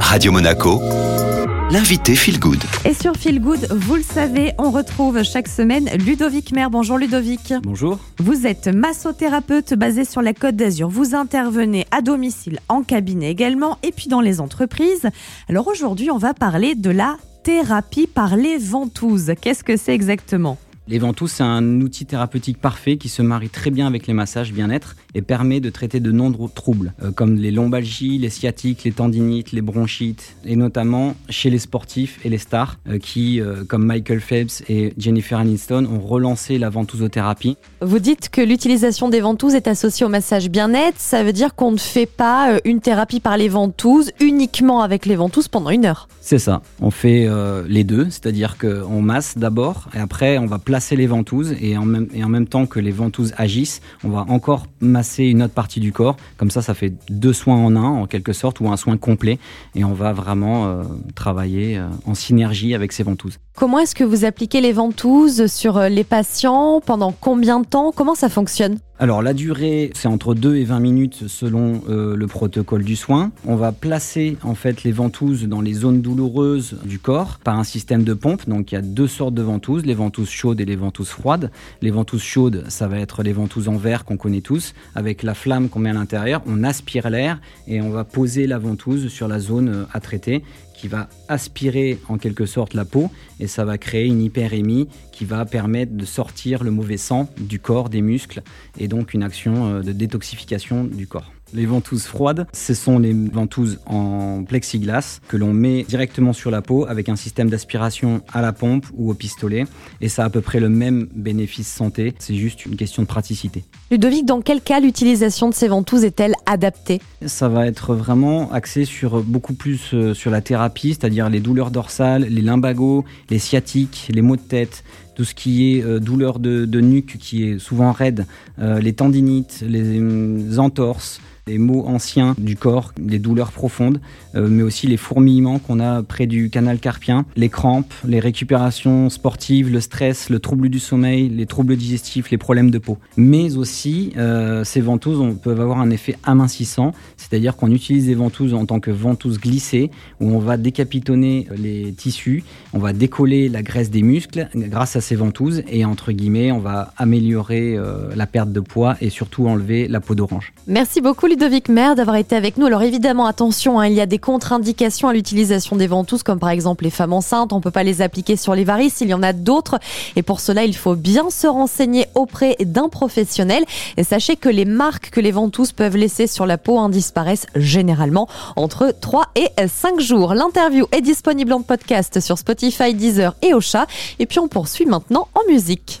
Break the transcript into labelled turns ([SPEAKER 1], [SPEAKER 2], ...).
[SPEAKER 1] Radio Monaco, l'invité Feel Good.
[SPEAKER 2] Et sur Feel Good, vous le savez, on retrouve chaque semaine Ludovic Maire. Bonjour Ludovic.
[SPEAKER 3] Bonjour.
[SPEAKER 2] Vous êtes massothérapeute basé sur la Côte d'Azur. Vous intervenez à domicile, en cabinet également, et puis dans les entreprises. Alors aujourd'hui, on va parler de la thérapie par les ventouses. Qu'est-ce que c'est exactement?
[SPEAKER 3] Les ventouses, c'est un outil thérapeutique parfait qui se marie très bien avec les massages bien-être et permet de traiter de nombreux troubles, euh, comme les lombalgies, les sciatiques, les tendinites, les bronchites, et notamment chez les sportifs et les stars euh, qui, euh, comme Michael Phelps et Jennifer Aniston, ont relancé la ventousothérapie.
[SPEAKER 2] Vous dites que l'utilisation des ventouses est associée au massage bien-être. Ça veut dire qu'on ne fait pas une thérapie par les ventouses uniquement avec les ventouses pendant une heure.
[SPEAKER 3] C'est ça. On fait les deux, c'est-à-dire qu'on masse d'abord et après on va placer masser les ventouses et en, même, et en même temps que les ventouses agissent, on va encore masser une autre partie du corps. Comme ça, ça fait deux soins en un, en quelque sorte, ou un soin complet. Et on va vraiment euh, travailler euh, en synergie avec ces ventouses.
[SPEAKER 2] Comment est-ce que vous appliquez les ventouses sur euh, les patients Pendant combien de temps? Comment ça fonctionne?
[SPEAKER 3] Alors la durée, c'est entre 2 et 20 minutes selon euh, le protocole du soin. On va placer en fait les ventouses dans les zones douloureuses du corps par un système de pompe. Donc il y a deux sortes de ventouses, les ventouses chaudes et les ventouses froides. Les ventouses chaudes, ça va être les ventouses en verre qu'on connaît tous, avec la flamme qu'on met à l'intérieur. On aspire l'air et on va poser la ventouse sur la zone euh, à traiter qui va aspirer en quelque sorte la peau et ça va créer une hyperémie qui va permettre de sortir le mauvais sang du corps, des muscles et donc une action euh, de détoxification du corps. Les ventouses froides, ce sont les ventouses en plexiglas que l'on met directement sur la peau avec un système d'aspiration à la pompe ou au pistolet. Et ça a à peu près le même bénéfice santé, c'est juste une question de praticité.
[SPEAKER 2] Ludovic, dans quel cas l'utilisation de ces ventouses est-elle adaptée?
[SPEAKER 3] Ça va être vraiment axé sur beaucoup plus euh, sur la thérapie, c'est-à-dire les douleurs dorsales, les limbagos, les sciatiques, les maux de tête, tout ce qui est euh, douleur de, nuque qui est souvent raide, euh, les tendinites, les entorses, les maux anciens du corps, les douleurs profondes, euh, mais aussi les fourmillements qu'on a près du canal carpien, les crampes, les récupérations sportives, le stress, le trouble du sommeil, les troubles digestifs, les problèmes de peau. Mais aussi, euh, ces ventouses on, peuvent avoir un effet amincissant, c'est-à-dire qu'on utilise des ventouses en tant que ventouses glissées, où on va décapitonner les tissus, on va décoller la graisse des muscles grâce à ces ventouses, et entre guillemets, on va améliorer euh, la perte de poids et surtout enlever la peau d'orange.
[SPEAKER 2] Merci beaucoup Ludovic Mer d'avoir été avec nous. Alors évidemment, attention, hein, il y a des contre-indications à l'utilisation des ventouses, comme par exemple les femmes enceintes. On ne peut pas les appliquer sur les varices. Il y en a d'autres. Et pour cela, il faut bien se renseigner auprès d'un professionnel. Et sachez que les marques que les ventouses peuvent laisser sur la peau en disparaissent généralement entre 3 et 5 jours. L'interview est disponible en podcast sur Spotify, Deezer et Ocha. Et puis on poursuit maintenant en musique.